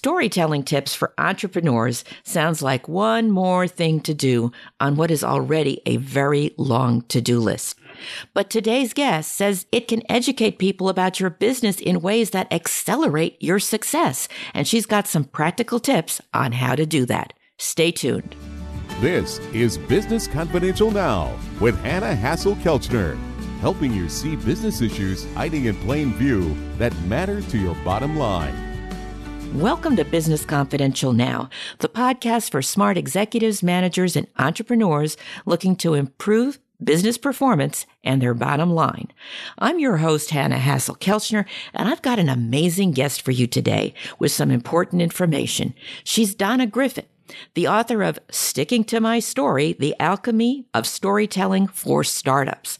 Storytelling tips for entrepreneurs sounds like one more thing to do on what is already a very long to do list. But today's guest says it can educate people about your business in ways that accelerate your success. And she's got some practical tips on how to do that. Stay tuned. This is Business Confidential Now with Hanna Hasl-Kelchner, helping you see business issues hiding in plain view that matter to your bottom line. Welcome to Business Confidential Now, the podcast for smart executives, managers, and entrepreneurs looking to improve business performance, and their bottom line. I'm your host, Hanna Hasl-Kelchner, and I've got an amazing guest for you today with some important information. She's Donna Griffit, the author of Sticking to My Story, The Alchemy of Storytelling for Startups.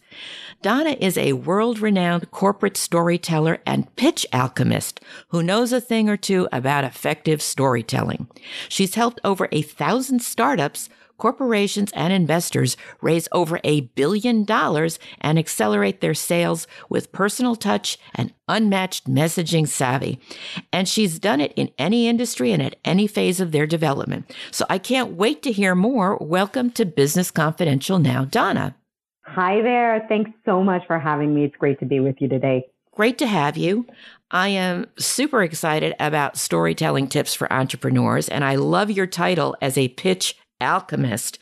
Donna is a world renowned corporate storyteller and pitch alchemist who knows a thing or two about effective storytelling. She's helped over a thousand startups corporations and investors raise over a billion dollars and accelerate their sales with personal touch and unmatched messaging savvy. And she's done it in any industry and at any phase of their development. So I can't wait to hear more. Welcome to Business Confidential now, Donna. Hi there. Thanks so much for having me. It's great to be with you today. Great to have you. I am super excited about storytelling tips for entrepreneurs, and I love your title as a pitch alchemist.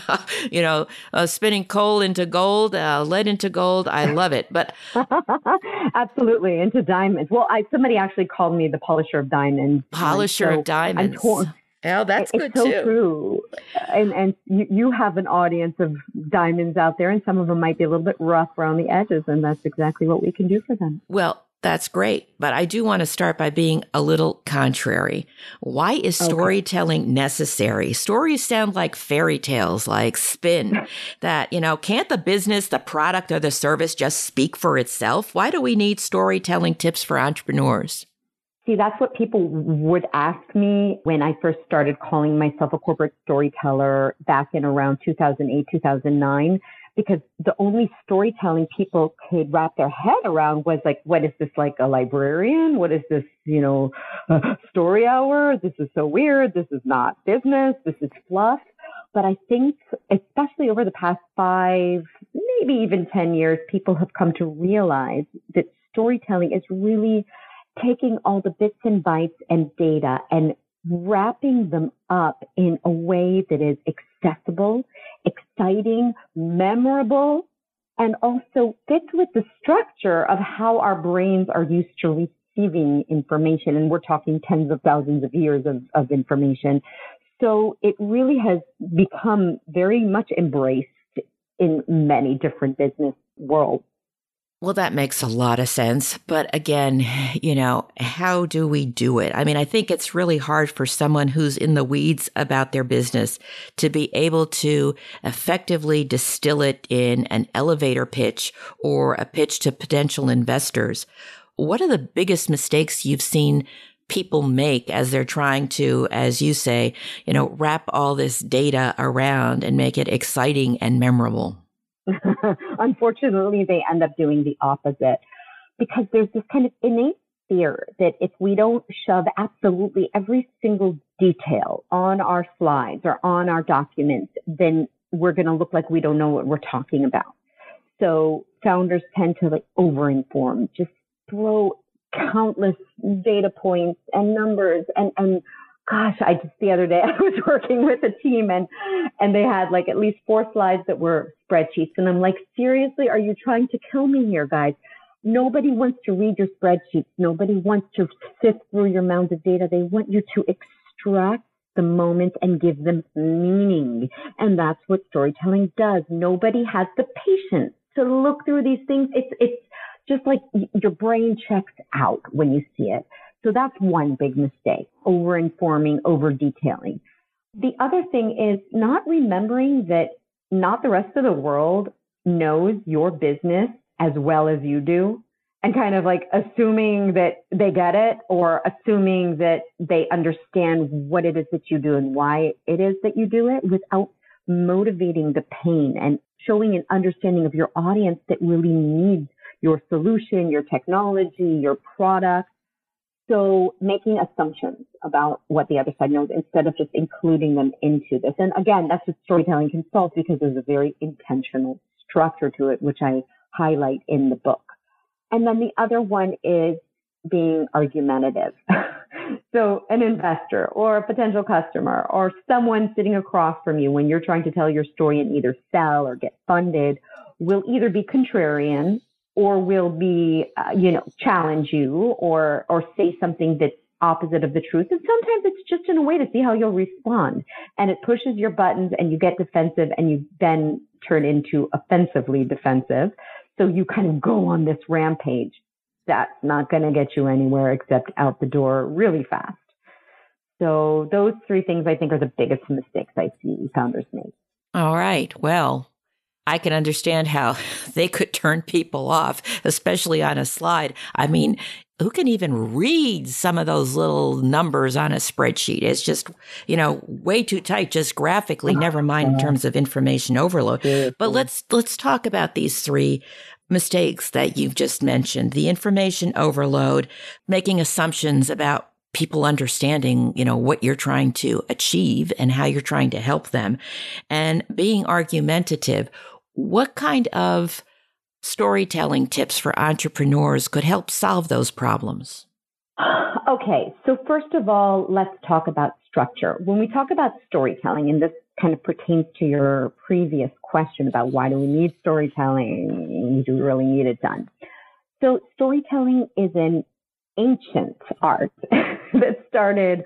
you know, uh, spinning coal into gold, uh, lead into gold. I love it. But absolutely into diamonds. Well, I somebody actually called me the polisher of diamonds. Polisher so of diamonds. Oh, that's it's good so too. true. And and you, you have an audience of diamonds out there, and some of them might be a little bit rough around the edges, and that's exactly what we can do for them. Well, that's great. But I do want to start by being a little contrary. Why is storytelling okay. necessary? Stories sound like fairy tales, like spin that, you know, can't the business, the product, or the service just speak for itself? Why do we need storytelling tips for entrepreneurs? See, that's what people would ask me when I first started calling myself a corporate storyteller back in around 2008, 2009 because the only storytelling people could wrap their head around was like, what is this like a librarian? What is this, you know, story hour? This is so weird. This is not business. This is fluff. But I think, especially over the past five, maybe even 10 years, people have come to realize that storytelling is really taking all the bits and bytes and data and wrapping them up in a way that is accessible, exciting, memorable, and also fits with the structure of how our brains are used to receiving information. And we're talking tens of thousands of years of, of information. So it really has become very much embraced in many different business worlds. Well, that makes a lot of sense. But again, you know, how do we do it? I mean, I think it's really hard for someone who's in the weeds about their business to be able to effectively distill it in an elevator pitch or a pitch to potential investors. What are the biggest mistakes you've seen people make as they're trying to, as you say, you know, wrap all this data around and make it exciting and memorable? Unfortunately, they end up doing the opposite because there's this kind of innate fear that if we don't shove absolutely every single detail on our slides or on our documents, then we're going to look like we don't know what we're talking about. So founders tend to like overinform, just throw countless data points and numbers and, and gosh, I just the other day I was working with a team and and they had like at least four slides that were spreadsheets and I'm like, seriously, are you trying to kill me here, guys? Nobody wants to read your spreadsheets. Nobody wants to sift through your mounds of data. They want you to extract the moment and give them meaning. And that's what storytelling does. Nobody has the patience to look through these things. It's it's just like your brain checks out when you see it. So that's one big mistake, over informing, over detailing. The other thing is not remembering that not the rest of the world knows your business as well as you do and kind of like assuming that they get it or assuming that they understand what it is that you do and why it is that you do it without motivating the pain and showing an understanding of your audience that really needs your solution, your technology, your product So making assumptions about what the other side knows instead of just including them into this. And again, that's what storytelling can solve because there's a very intentional structure to it, which I highlight in the book. And then the other one is being argumentative. so an investor or a potential customer or someone sitting across from you when you're trying to tell your story and either sell or get funded will either be contrarian or will be, uh, you know, challenge you or, or say something that's opposite of the truth. And sometimes it's just in a way to see how you'll respond. And it pushes your buttons and you get defensive and you then turn into offensively defensive. So you kind of go on this rampage. That's not going to get you anywhere except out the door really fast. So those three things I think are the biggest mistakes I see founders make. All right. Well, I can understand how they could turn people off, especially on a slide. I mean, who can even read some of those little numbers on a spreadsheet? It's just, you know, way too tight just graphically, uh-huh. never mind in uh-huh. terms of information overload. But let's let's talk about these three mistakes that you've just mentioned. The information overload, making assumptions about people understanding, you know, what you're trying to achieve and how you're trying to help them and being argumentative. What kind of storytelling tips for entrepreneurs could help solve those problems? Okay, so first of all, let's talk about structure. When we talk about storytelling, and this kind of pertains to your previous question about why do we need storytelling? Do we really need it done? So, storytelling is an ancient art that started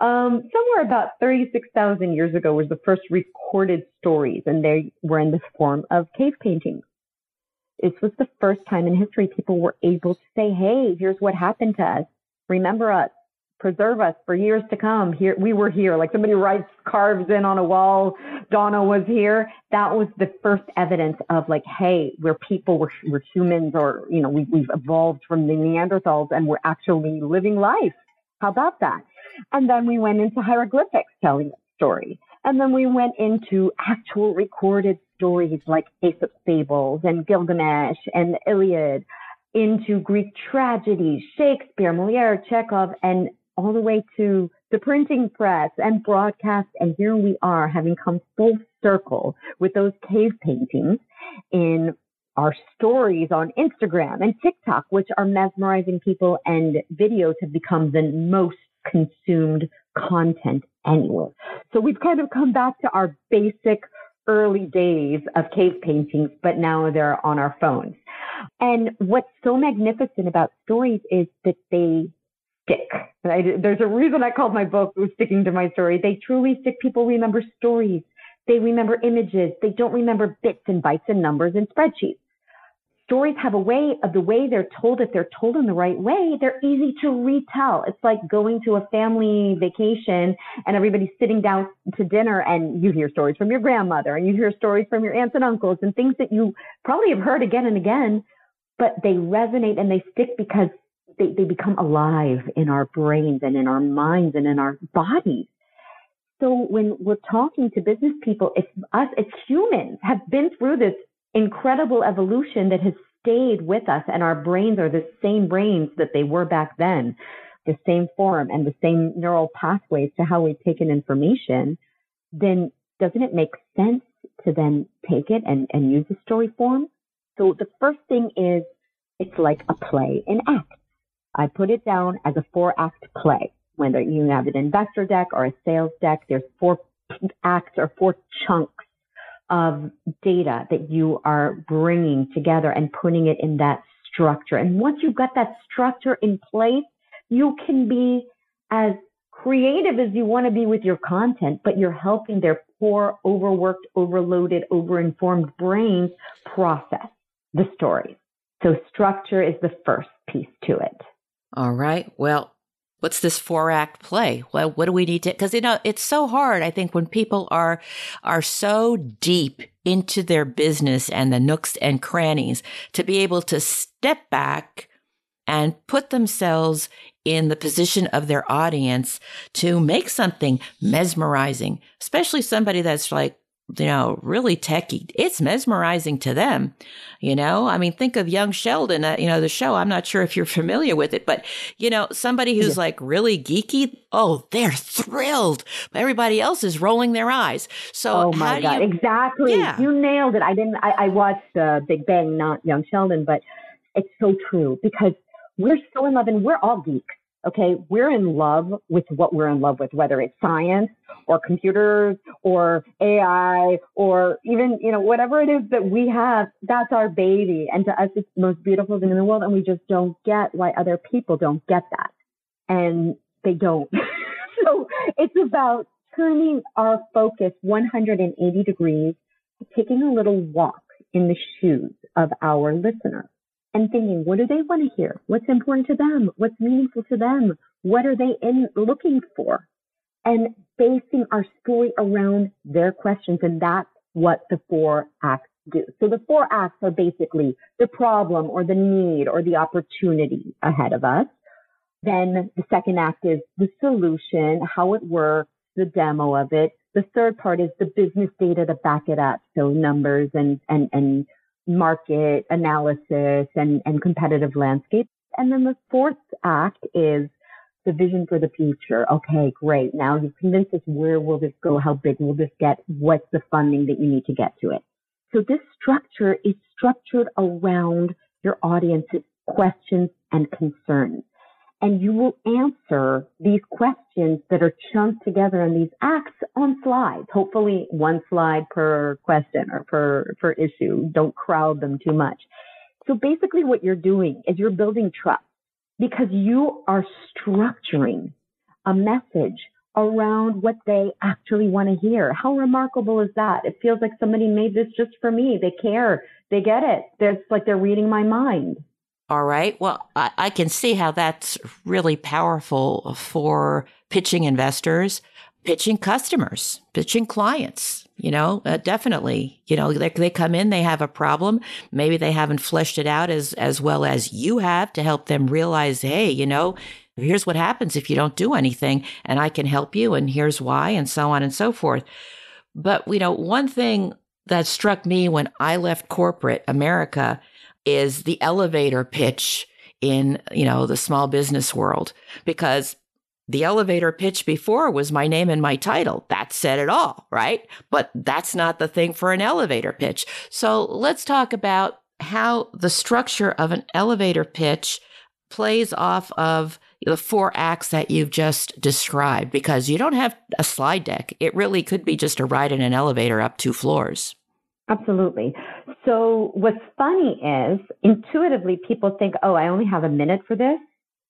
um, somewhere about 36,000 years ago was the first recorded stories, and they were in the form of cave paintings. This was the first time in history people were able to say, hey, here's what happened to us. Remember us preserve us for years to come. Here, we were here. Like somebody writes, carves in on a wall, Donna was here. That was the first evidence of like, hey, we're people, we're, we're humans, or, you know, we, we've evolved from the Neanderthals and we're actually living life. How about that? And then we went into hieroglyphics telling the story. And then we went into actual recorded stories like Aesop's fables and Gilgamesh and Iliad into Greek tragedies, Shakespeare, Moliere, Chekhov, and all the way to the printing press and broadcast. And here we are having come full circle with those cave paintings in our stories on Instagram and TikTok, which are mesmerizing people and videos have become the most consumed content anywhere. So we've kind of come back to our basic early days of cave paintings, but now they're on our phones. And what's so magnificent about stories is that they stick. I, there's a reason I called my book Sticking to My Story. They truly stick. People remember stories. They remember images. They don't remember bits and bytes and numbers and spreadsheets. Stories have a way of the way they're told. If they're told in the right way, they're easy to retell. It's like going to a family vacation and everybody's sitting down to dinner and you hear stories from your grandmother and you hear stories from your aunts and uncles and things that you probably have heard again and again, but they resonate and they stick because they, they become alive in our brains and in our minds and in our bodies. So when we're talking to business people, if us as humans have been through this incredible evolution that has stayed with us and our brains are the same brains that they were back then, the same form and the same neural pathways to how we take in information, then doesn't it make sense to then take it and, and use the story form? So the first thing is it's like a play in act. I put it down as a four act play. Whether you have an investor deck or a sales deck, there's four acts or four chunks of data that you are bringing together and putting it in that structure. And once you've got that structure in place, you can be as creative as you want to be with your content, but you're helping their poor, overworked, overloaded, overinformed brains process the stories. So structure is the first piece to it. All right. Well, what's this four act play? Well, what do we need to, cause you know, it's so hard. I think when people are, are so deep into their business and the nooks and crannies to be able to step back and put themselves in the position of their audience to make something mesmerizing, especially somebody that's like you know, really techie. It's mesmerizing to them. You know, I mean, think of Young Sheldon, uh, you know, the show. I'm not sure if you're familiar with it, but, you know, somebody who's yeah. like really geeky, oh, they're thrilled. Everybody else is rolling their eyes. So, oh my God, you, exactly. Yeah. You nailed it. I didn't, I, I watched uh, Big Bang, not Young Sheldon, but it's so true because we're so in love and we're all geeks. Okay. We're in love with what we're in love with, whether it's science or computers or AI or even, you know, whatever it is that we have, that's our baby. And to us, it's the most beautiful thing in the world. And we just don't get why other people don't get that. And they don't. so it's about turning our focus 180 degrees, taking a little walk in the shoes of our listener and thinking, what do they want to hear? What's important to them? What's meaningful to them? What are they in looking for? And basing our story around their questions. And that's what the four acts do. So the four acts are basically the problem or the need or the opportunity ahead of us. Then the second act is the solution, how it works, the demo of it. The third part is the business data to back it up. So numbers and, and, and market analysis and, and competitive landscape. And then the fourth act is the vision for the future. Okay, great. Now you've convinced us where will this go? How big will this get? What's the funding that you need to get to it? So this structure is structured around your audience's questions and concerns and you will answer these questions that are chunked together in these acts on slides. Hopefully one slide per question or per, per issue. Don't crowd them too much. So basically what you're doing is you're building trust because you are structuring a message around what they actually want to hear. How remarkable is that? It feels like somebody made this just for me. They care. They get it. It's like they're reading my mind. All right. Well, I, I, can see how that's really powerful for pitching investors, pitching customers, pitching clients. You know, uh, definitely. You know, they, they come in, they have a problem. Maybe they haven't fleshed it out as as well as you have to help them realize, hey, you know, here's what happens if you don't do anything, and I can help you, and here's why, and so on and so forth. But you know, one thing that struck me when I left corporate America is the elevator pitch in, you know, the small business world because the elevator pitch before was my name and my title. That said it all, right? But that's not the thing for an elevator pitch. So let's talk about how the structure of an elevator pitch plays off of the four acts that you've just described because you don't have a slide deck. It really could be just a ride in an elevator up two floors. Absolutely. So what's funny is intuitively people think, oh, I only have a minute for this.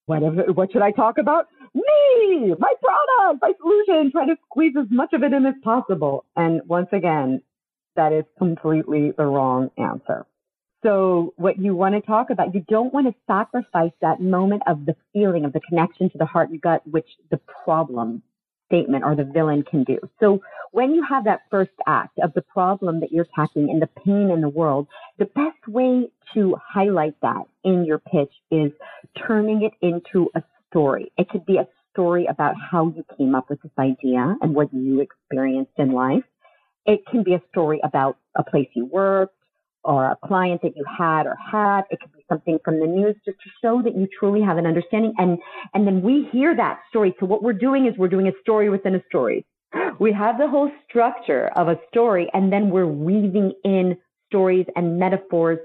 Whatever, what should I talk about? Me, my product, my solution, try to squeeze as much of it in as possible. And once again, that is completely the wrong answer. So what you want to talk about, you don't want to sacrifice that moment of the feeling of the connection to the heart and gut, which the problem statement or the villain can do. So when you have that first act of the problem that you're tackling and the pain in the world, the best way to highlight that in your pitch is turning it into a story. It could be a story about how you came up with this idea and what you experienced in life. It can be a story about a place you worked or a client that you had or had. It could be something from the news just to show that you truly have an understanding. And, and then we hear that story. So what we're doing is we're doing a story within a story. We have the whole structure of a story and then we're weaving in stories and metaphors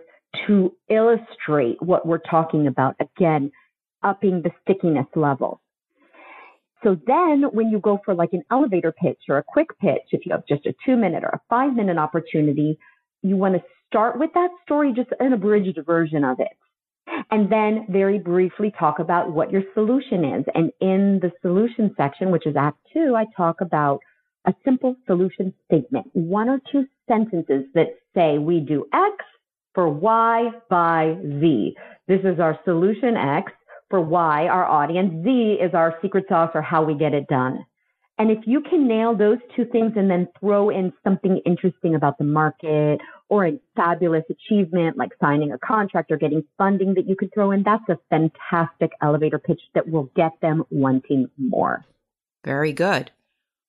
to illustrate what we're talking about. Again, upping the stickiness level. So then when you go for like an elevator pitch or a quick pitch, if you have just a two minute or a five minute opportunity, you want to start with that story, just an abridged version of it. And then very briefly talk about what your solution is. And in the solution section, which is Act Two, I talk about a simple solution statement, one or two sentences that say we do X for Y by Z. This is our solution X for Y, our audience. Z is our secret sauce or how we get it done. And if you can nail those two things and then throw in something interesting about the market or a fabulous achievement like signing a contract or getting funding that you could throw in, that's a fantastic elevator pitch that will get them wanting more. Very good.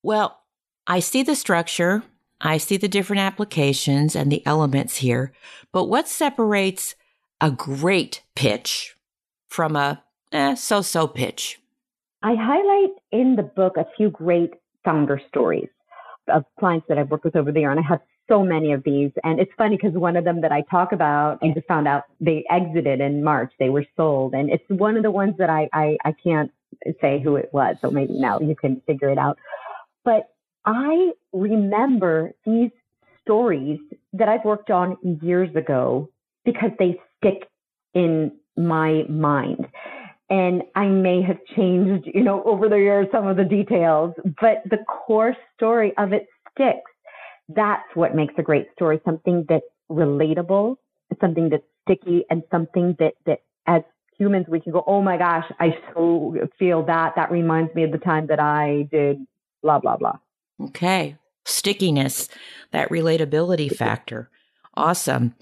Well, I see the structure. I see the different applications and the elements here, but what separates a great pitch from a eh, so so pitch? I highlight in the book a few great founder stories of clients that I've worked with over the year, and I have so many of these. And it's funny because one of them that I talk about, I just found out they exited in March. They were sold, and it's one of the ones that I I, I can't say who it was. So maybe now you can figure it out. But I remember these stories that I've worked on years ago because they stick in my mind. And I may have changed, you know, over the years some of the details, but the core story of it sticks. That's what makes a great story, something that's relatable, something that's sticky, and something that, that as humans, we can go, oh my gosh, I so feel that. That reminds me of the time that I did blah, blah, blah. Okay. Stickiness, that relatability factor. Awesome.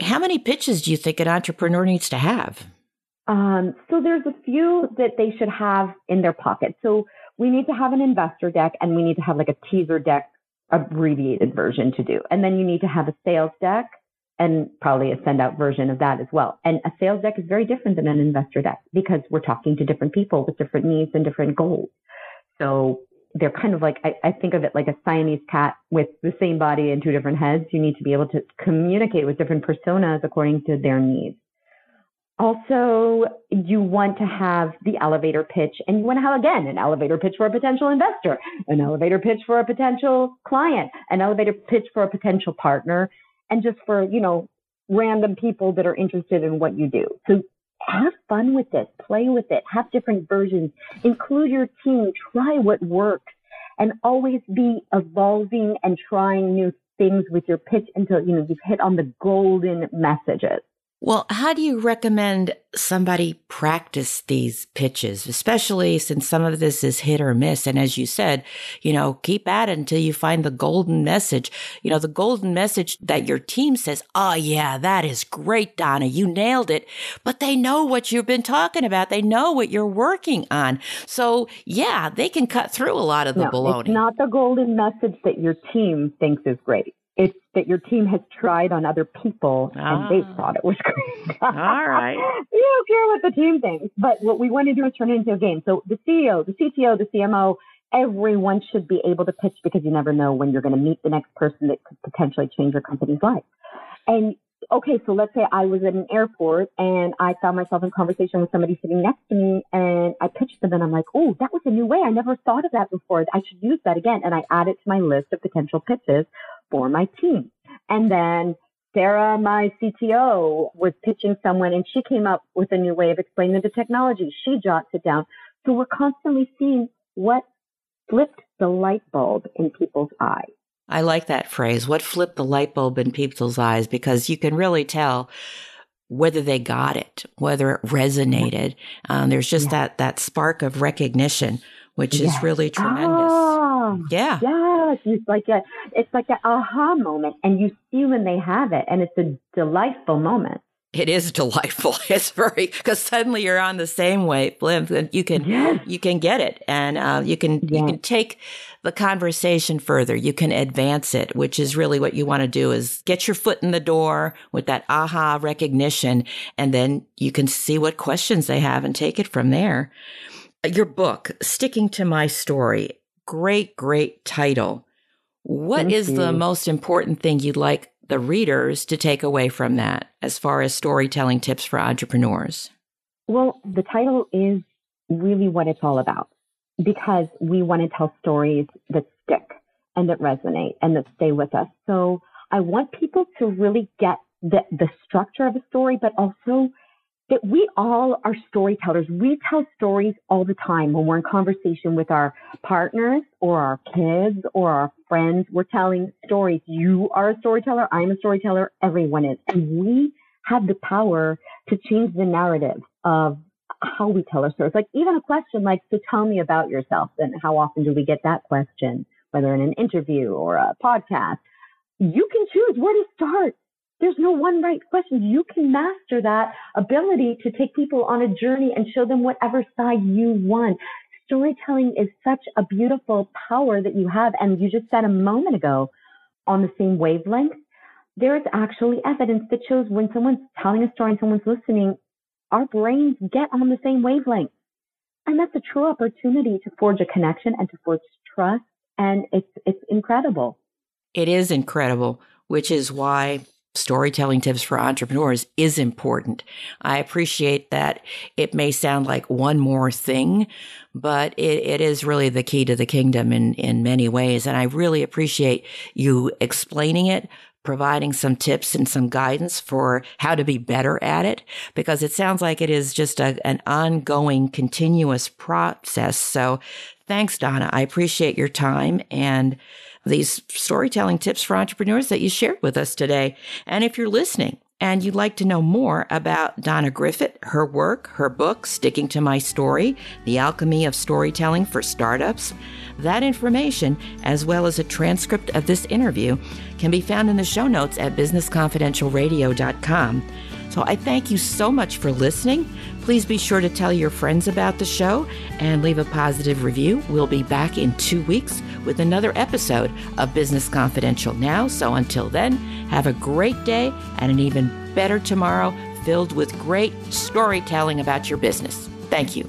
How many pitches do you think an entrepreneur needs to have? Um, so there's a few that they should have in their pocket. So we need to have an investor deck and we need to have like a teaser deck abbreviated version to do. And then you need to have a sales deck and probably a send out version of that as well. And a sales deck is very different than an investor deck because we're talking to different people with different needs and different goals. So they're kind of like, I, I think of it like a Siamese cat with the same body and two different heads. You need to be able to communicate with different personas according to their needs. Also, you want to have the elevator pitch and you want to have again an elevator pitch for a potential investor, an elevator pitch for a potential client, an elevator pitch for a potential partner, and just for, you know, random people that are interested in what you do. So have fun with this, play with it, have different versions, include your team, try what works, and always be evolving and trying new things with your pitch until you know you've hit on the golden messages. Well, how do you recommend somebody practice these pitches, especially since some of this is hit or miss? And as you said, you know, keep at it until you find the golden message. You know, the golden message that your team says, Oh, yeah, that is great, Donna. You nailed it. But they know what you've been talking about. They know what you're working on. So yeah, they can cut through a lot of the no, baloney. It's not the golden message that your team thinks is great. That your team has tried on other people and they ah. thought it was great. All right. you don't care what the team thinks. But what we want to do is turn it into a game. So the CEO, the CTO, the CMO, everyone should be able to pitch because you never know when you're going to meet the next person that could potentially change your company's life. And okay, so let's say I was at an airport and I found myself in conversation with somebody sitting next to me and I pitched them and I'm like, oh, that was a new way. I never thought of that before. I should use that again. And I add it to my list of potential pitches for my team. And then Sarah, my CTO, was pitching someone and she came up with a new way of explaining the technology. She jots it down. So we're constantly seeing what flipped the light bulb in people's eyes. I like that phrase, what flipped the light bulb in people's eyes, because you can really tell whether they got it, whether it resonated. Um, there's just yeah. that, that spark of recognition, which yes. is really tremendous. Oh, yeah. Yes. It's like a, it's like an aha moment and you see when they have it and it's a delightful moment. It is delightful. It's very because suddenly you're on the same wavelength, and you can yes. you can get it, and uh, you can yes. you can take the conversation further. You can advance it, which is really what you want to do: is get your foot in the door with that aha recognition, and then you can see what questions they have and take it from there. Your book, sticking to my story, great, great title. What Thank is you. the most important thing you'd like the readers to take away from that as far as storytelling tips for entrepreneurs? Well, the title is really what it's all about because we want to tell stories that stick and that resonate and that stay with us. So I want people to really get the, the structure of a story, but also that we all are storytellers. We tell stories all the time when we're in conversation with our partners or our kids or our friends. We're telling stories. You are a storyteller. I'm a storyteller. Everyone is. And we have the power to change the narrative of how we tell our stories. Like even a question like, so tell me about yourself. And how often do we get that question, whether in an interview or a podcast? You can choose where to start there's no one right question. You can master that ability to take people on a journey and show them whatever side you want. Storytelling is such a beautiful power that you have. And you just said a moment ago, on the same wavelength, there is actually evidence that shows when someone's telling a story and someone's listening, our brains get on the same wavelength. And that's a true opportunity to forge a connection and to forge trust. And it's, it's incredible. It is incredible, which is why storytelling tips for entrepreneurs is important. I appreciate that it may sound like one more thing, but it, it is really the key to the kingdom in, in many ways. And I really appreciate you explaining it, providing some tips and some guidance for how to be better at it, because it sounds like it is just a, an ongoing, continuous process. So thanks, Donna. I appreciate your time and these storytelling tips for entrepreneurs that you shared with us today. And if you're listening and you'd like to know more about Donna Griffit, her work, her book, Sticking to My Story, The Alchemy of Storytelling for Startups, that information, as well as a transcript of this interview, can be found in the show notes at businessconfidentialradio.com. So I thank you so much for listening. Please be sure to tell your friends about the show and leave a positive review. We'll be back in two weeks with another episode of Business Confidential now. So until then, have a great day and an even better tomorrow filled with great storytelling about your business. Thank you.